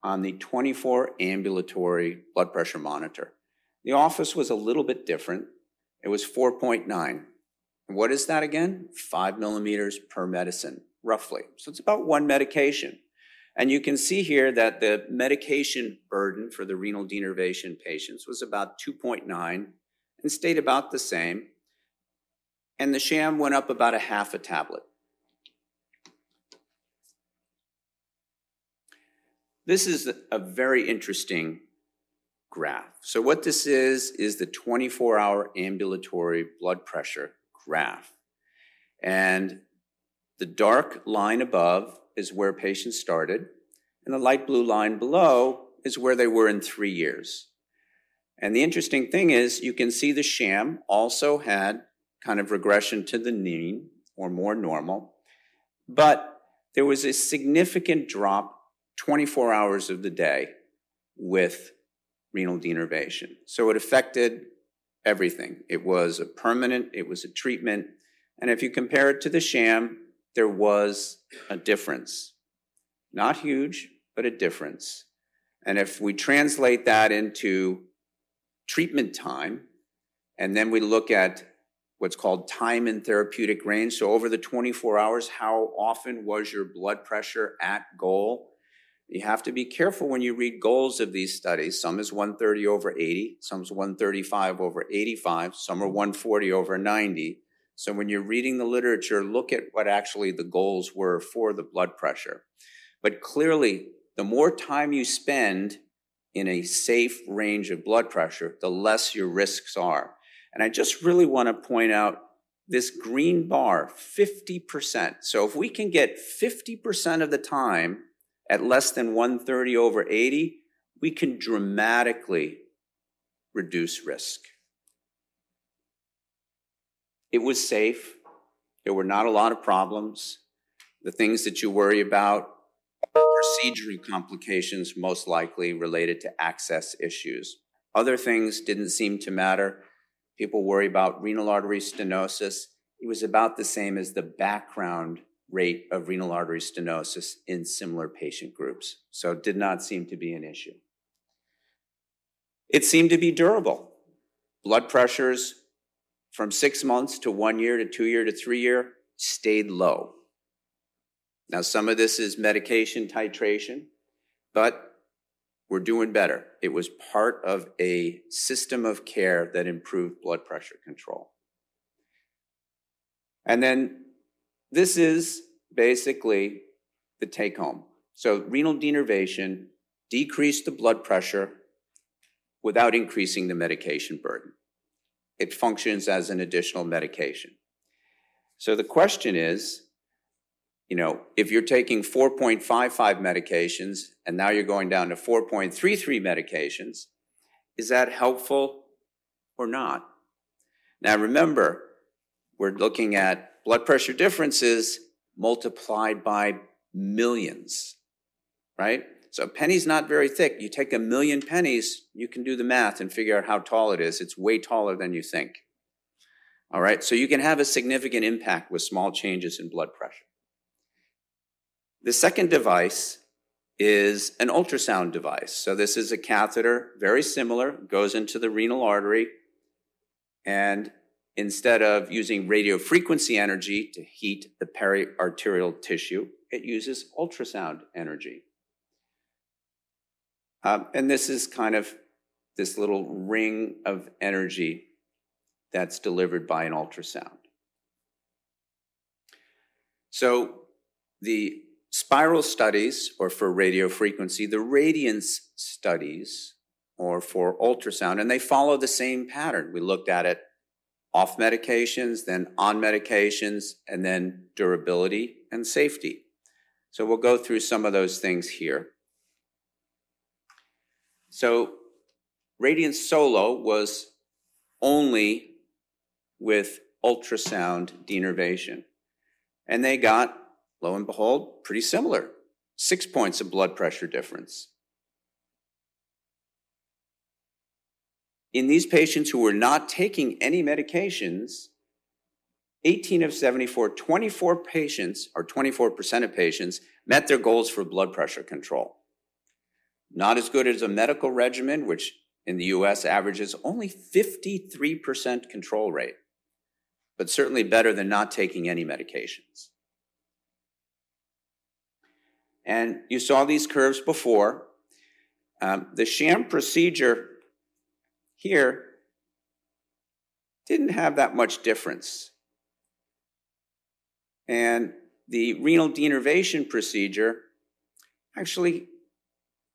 on the 24 ambulatory blood pressure monitor. The office was a little bit different. It was 4.9. What is that again? Five millimeters per medicine, roughly. So it's about one medication. And you can see here that the medication burden for the renal denervation patients was about 2.9 and stayed about the same. And the sham went up about a half a tablet. This is a very interesting graph. So, what this is, is the 24 hour ambulatory blood pressure graph. And the dark line above is where patients started, and the light blue line below is where they were in three years. And the interesting thing is, you can see the sham also had kind of regression to the mean or more normal, but there was a significant drop 24 hours of the day with renal denervation. So it affected everything. It was a permanent, it was a treatment. And if you compare it to the sham, there was a difference. Not huge, but a difference. And if we translate that into treatment time, and then we look at what's called time in therapeutic range. So over the 24 hours, how often was your blood pressure at goal? You have to be careful when you read goals of these studies. Some is 130 over 80, some is 135 over 85, some are 140 over 90. So when you're reading the literature, look at what actually the goals were for the blood pressure. But clearly, the more time you spend in a safe range of blood pressure, the less your risks are. And I just really want to point out this green bar 50%. So if we can get 50% of the time at less than 130 over 80, we can dramatically reduce risk. It was safe. There were not a lot of problems. The things that you worry about, procedural complications, most likely related to access issues. Other things didn't seem to matter. People worry about renal artery stenosis. It was about the same as the background rate of renal artery stenosis in similar patient groups. So it did not seem to be an issue. It seemed to be durable. Blood pressures from six months to one year to two year to three year stayed low. Now, some of this is medication titration, but we're doing better. It was part of a system of care that improved blood pressure control. And then this is basically the take home. So, renal denervation decreased the blood pressure without increasing the medication burden. It functions as an additional medication. So, the question is you know, if you're taking 4.55 medications and now you're going down to 4.33 medications, is that helpful or not? Now, remember, we're looking at blood pressure differences multiplied by millions, right? So a penny's not very thick. You take a million pennies, you can do the math and figure out how tall it is. It's way taller than you think. All right, so you can have a significant impact with small changes in blood pressure. The second device is an ultrasound device. So this is a catheter, very similar, goes into the renal artery, and instead of using radio frequency energy to heat the periarterial tissue, it uses ultrasound energy. Um, and this is kind of this little ring of energy that's delivered by an ultrasound. So the spiral studies, or for radio frequency, the radiance studies, or for ultrasound, and they follow the same pattern. We looked at it off medications, then on medications, and then durability and safety. So we'll go through some of those things here. So Radiance Solo was only with ultrasound denervation. And they got, lo and behold, pretty similar six points of blood pressure difference. in these patients who were not taking any medications, 18 of 74, 24 patients, or 24% of patients, met their goals for blood pressure control. Not as good as a medical regimen, which in the US averages only 53% control rate, but certainly better than not taking any medications. And you saw these curves before. Um, the sham procedure here didn't have that much difference. And the renal denervation procedure actually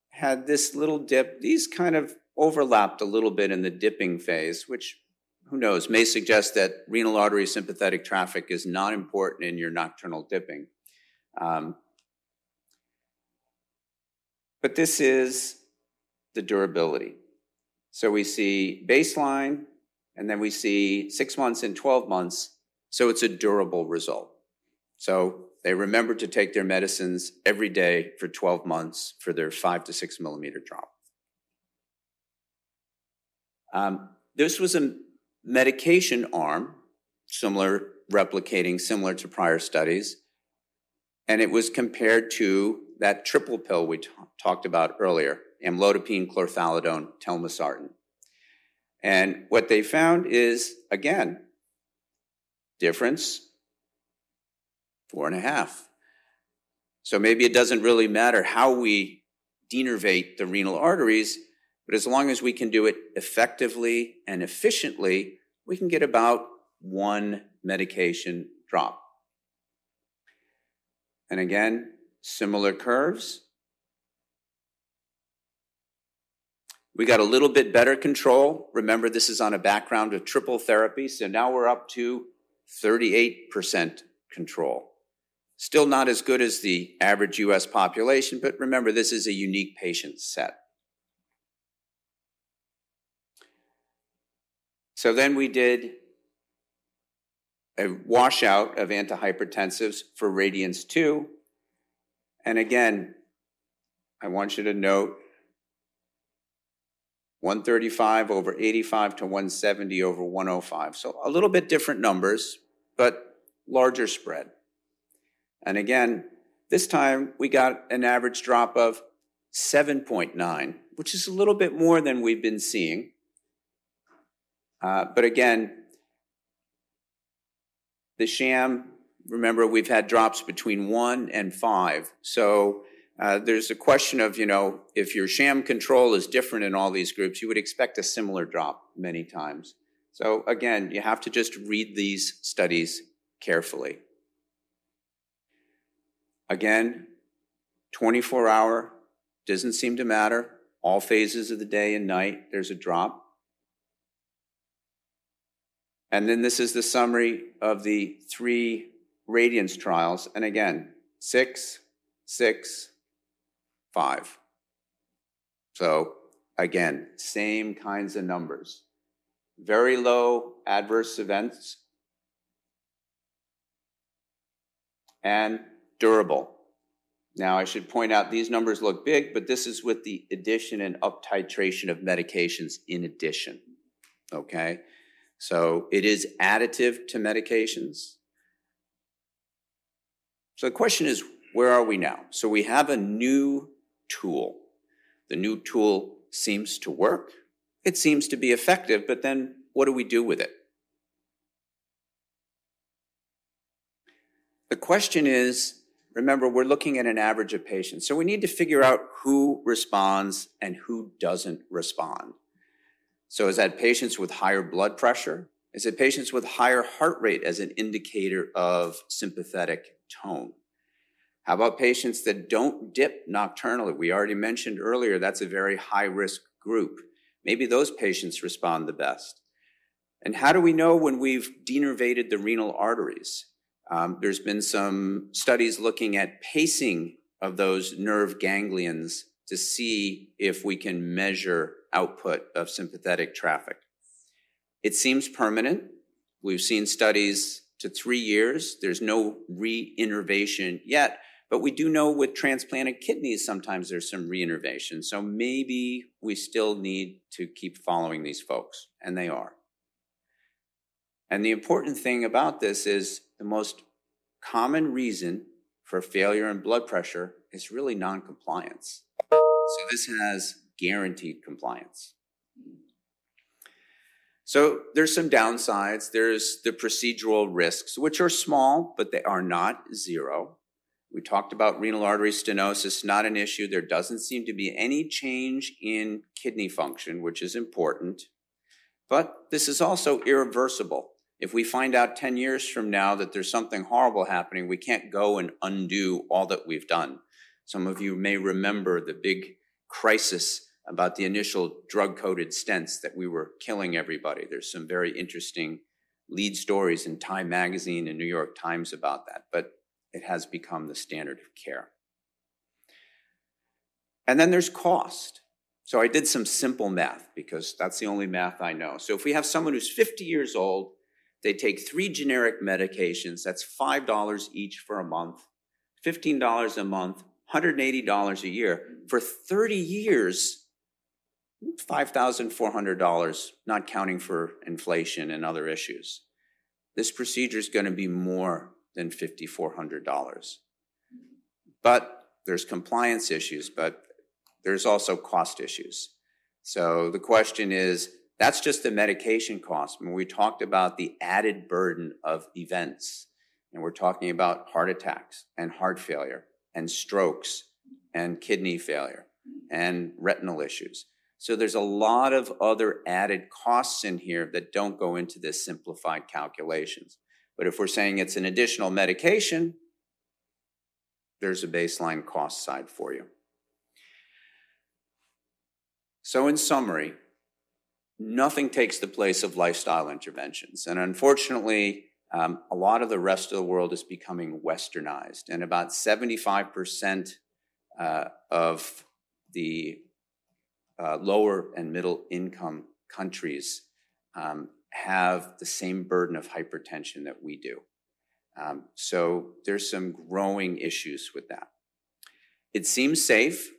had this little dip. These kind of overlapped a little bit in the dipping phase, which who knows, may suggest that renal artery sympathetic traffic is not important in your nocturnal dipping. Um, but this is the durability. So we see baseline, and then we see six months and 12 months. So it's a durable result. So they remember to take their medicines every day for 12 months for their five to six millimeter drop. Um, this was a medication arm, similar, replicating similar to prior studies, and it was compared to that triple pill we t- talked about earlier amlodipine, chlorthalidone, telmisartan. And what they found is, again, difference, four and a half. So maybe it doesn't really matter how we denervate the renal arteries, but as long as we can do it effectively and efficiently, we can get about one medication drop. And again, similar curves. We got a little bit better control. Remember, this is on a background of triple therapy, so now we're up to 38% control. Still not as good as the average US population, but remember, this is a unique patient set. So then we did a washout of antihypertensives for Radiance 2. And again, I want you to note 135 over 85 to 170 over 105. So a little bit different numbers, but larger spread. And again, this time we got an average drop of 7.9, which is a little bit more than we've been seeing. Uh, but again, the sham, remember, we've had drops between one and five. So uh, there's a question of, you know, if your sham control is different in all these groups, you would expect a similar drop many times. So again, you have to just read these studies carefully. Again, 24 hour doesn't seem to matter. All phases of the day and night, there's a drop. And then this is the summary of the three radiance trials. And again, six, six, five. So again, same kinds of numbers. Very low adverse events and durable. Now, I should point out these numbers look big, but this is with the addition and up titration of medications in addition. Okay? So it is additive to medications. So the question is, where are we now? So we have a new tool. The new tool seems to work. It seems to be effective, but then what do we do with it? The question is remember, we're looking at an average of patients. So we need to figure out who responds and who doesn't respond. So is that patients with higher blood pressure? Is it patients with higher heart rate as an indicator of sympathetic tone? How about patients that don't dip nocturnally? We already mentioned earlier that's a very high risk group. Maybe those patients respond the best. And how do we know when we've denervated the renal arteries? Um, there's been some studies looking at pacing of those nerve ganglions to see if we can measure output of sympathetic traffic. It seems permanent. We've seen studies to three years. There's no reinnervation yet, but we do know with transplanted kidneys, sometimes there's some reinnervation. So maybe we still need to keep following these folks, and they are. And the important thing about this is the most common reason for failure in blood pressure is really noncompliance. So this has guaranteed compliance. So there's some downsides. There's the procedural risks, which are small, but they are not zero. We talked about renal artery stenosis, not an issue. There doesn't seem to be any change in kidney function, which is important. But this is also irreversible. If we find out 10 years from now that there's something horrible happening, we can't go and undo all that we've done. Some of you may remember the big crisis about the initial drug coated stents that we were killing everybody. There's some very interesting lead stories in Time Magazine and New York Times about that, but it has become the standard of care. And then there's cost. So I did some simple math because that's the only math I know. So if we have someone who's 50 years old, they take three generic medications, that's $5 each for a month, $15 a month, $180 a year. For 30 years, $5,400, not counting for inflation and other issues. This procedure is going to be more than $5,400. But there's compliance issues, but there's also cost issues. So the question is, that's just the medication cost. When we talked about the added burden of events, and we're talking about heart attacks and heart failure and strokes and kidney failure and retinal issues. So there's a lot of other added costs in here that don't go into this simplified calculations. But if we're saying it's an additional medication, there's a baseline cost side for you. So, in summary, nothing takes the place of lifestyle interventions. And unfortunately, um, a lot of the rest of the world is becoming westernized, and about 75% uh, of the uh, lower and middle income countries um, have the same burden of hypertension that we do. Um, so there's some growing issues with that. It seems safe,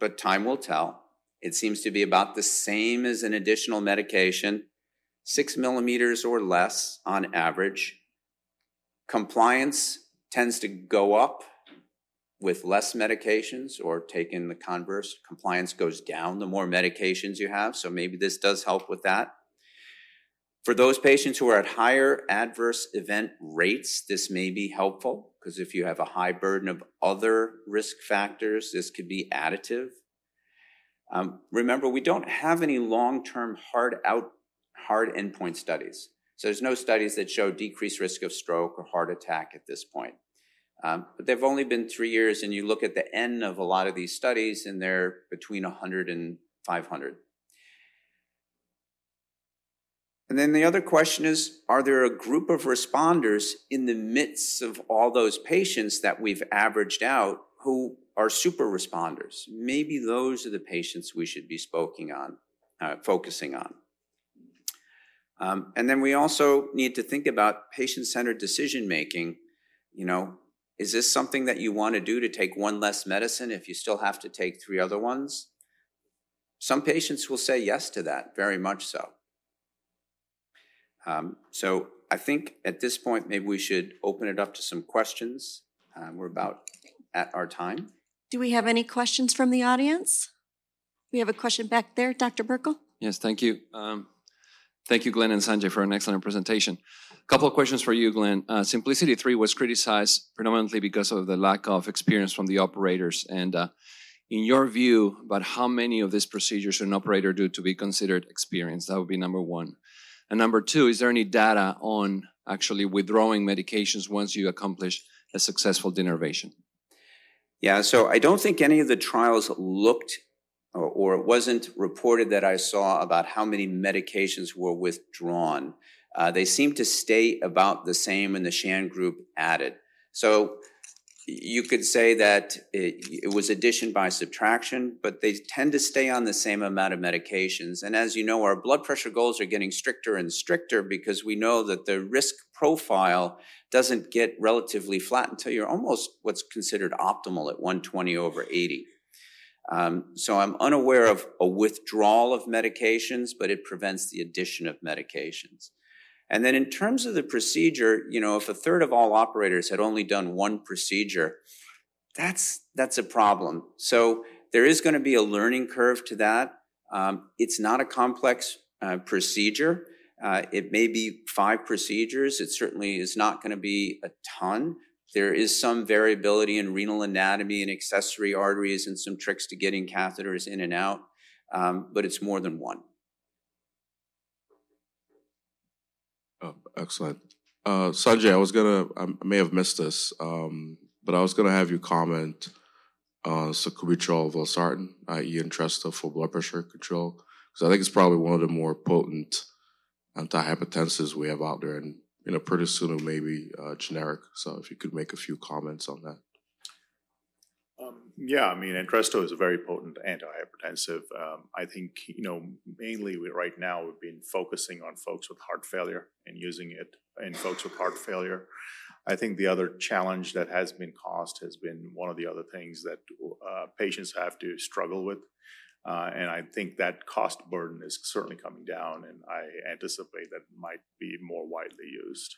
but time will tell. It seems to be about the same as an additional medication, six millimeters or less on average. Compliance tends to go up with less medications, or taking the converse, compliance goes down the more medications you have. So maybe this does help with that. For those patients who are at higher adverse event rates, this may be helpful because if you have a high burden of other risk factors, this could be additive. Um, remember, we don't have any long-term hard out hard endpoint studies. So there's no studies that show decreased risk of stroke or heart attack at this point. Um, but they've only been three years, and you look at the end of a lot of these studies, and they're between 100 and 500. And then the other question is Are there a group of responders in the midst of all those patients that we've averaged out who are super responders? Maybe those are the patients we should be on, uh, focusing on. Um, and then we also need to think about patient centered decision making. You know, is this something that you want to do to take one less medicine if you still have to take three other ones? Some patients will say yes to that, very much so. Um, so I think at this point, maybe we should open it up to some questions. Uh, we're about at our time. Do we have any questions from the audience? We have a question back there, Dr. Burkle. Yes, thank you. Um, thank you, Glen and Sanjay, for an excellent presentation. A couple of questions for you, Glen. Uh, Symplicity 3 was criticized predominantly because of the lack of experience from the operators. And uh, in your view, about how many of these procedures should an operator do to be considered experienced? That would be number one. And number two, is there any data on actually withdrawing medications once you accomplish a successful denervation? Yeah, so I don't think any of the trials looked or, or it wasn't reported that I saw about how many medications were withdrawn. Uh, they seem to stay about the same in the sham group added. So you could say that it, it, was addition by subtraction, but they tend to stay on the same amount of medications. And as you know, our blood pressure goals are getting stricter and stricter because we know that the risk profile doesn't get relatively flat until you're almost what's considered optimal at 120 over 80. Um, so I'm unaware of a withdrawal of medications, but it prevents the addition of medications. And then in terms of the procedure, you know, if a third of all operators had only done one procedure, that's that's a problem. So there is going to be a learning curve to that. Um, it's not a complex uh, procedure. Uh, it may be five procedures. It certainly is not going to be a ton. There is some variability in renal anatomy and accessory arteries and some tricks to getting catheters in and out, um, but it's more than one. Oh, excellent. Uh, Sanjay, I was gonna, I may have missed this, um, but I was gonna have you comment on sacubitril valsartan, i.e. Entresto for blood pressure control, because I think it's probably one of the more potent antihypertensives we have out there, and you know, pretty soon it may be uh, generic. So if you could make a few comments on that. Yeah, I mean, Entresto is a very potent antihypertensive. Um, I think, you know, mainly we, right now we've been focusing on folks with heart failure and using it in folks with heart failure. I think the other challenge that has been caused has been one of the other things that uh, patients have to struggle with. Uh, and I think that cost burden is certainly coming down, and I anticipate that might be more widely used.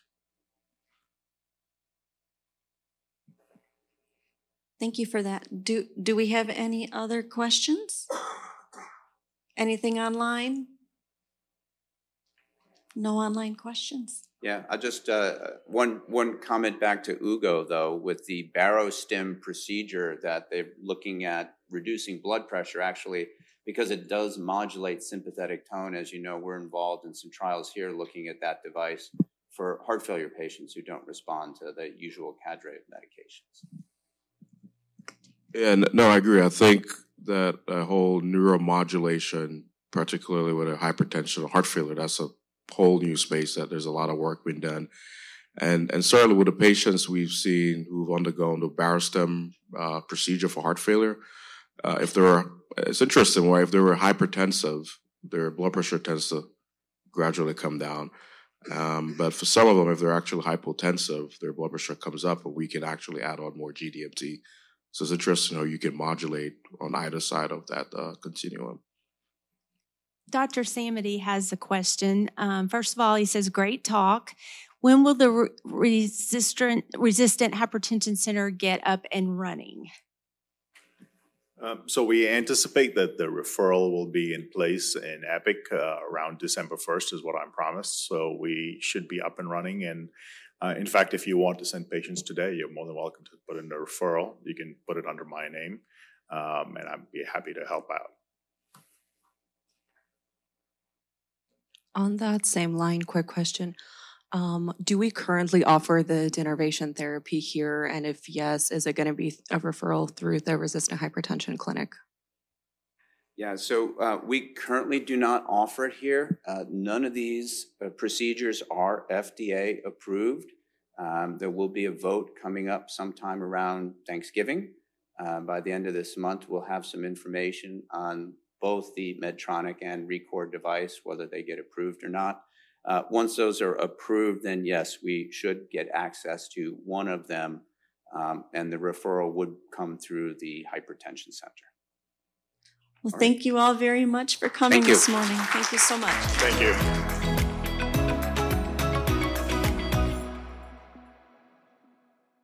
Thank you for that. Do, do we have any other questions? Anything online? No online questions? Yeah, I just, uh, one, one comment back to Ugo, though, with the barostim procedure that they're looking at reducing blood pressure, actually, because it does modulate sympathetic tone. As you know, we're involved in some trials here looking at that device for heart failure patients who don't respond to the usual cadre of medications. And no, I agree. I think that a whole neuromodulation, particularly with a hypertension or heart failure, that's a whole new space that there's a lot of work being done. And, and certainly with the patients we've seen who've undergone the Barostim uh, procedure for heart failure, uh, if they're, it's interesting, right? If they were hypertensive, their blood pressure tends to gradually come down. Um, but for some of them, if they're actually hypotensive, their blood pressure comes up, and we can actually add on more GDMT. So it's interesting how you can modulate on either side of that uh, continuum. Dr. Samity has a question. Um, first of all, he says, "Great talk. When will the re- resistant resistant hypertension center get up and running?" Um, So we anticipate that the referral will be in place in Epic uh, around December 1st is what I'm promised. So we should be up and running. And uh, in fact, if you want to send patients today, you're more than welcome to put in the referral. You can put it under my name, um, and I'd be happy to help out. On that same line, quick question. Um, do we currently offer the denervation therapy here? And if yes, is it going to be a referral through the resistant hypertension clinic? Yeah, so uh, we currently do not offer it here. Uh, none of these uh, procedures are FDA approved. Um, there will be a vote coming up sometime around Thanksgiving. Uh, by the end of this month, we'll have some information on both the Medtronic and Recor device, whether they get approved or not. Uh, once those are approved, then yes, we should get access to one of them, um, and the referral would come through the hypertension center. Well, All right. thank you all very much for coming Thank you. this morning. Thank you so much. Thank you.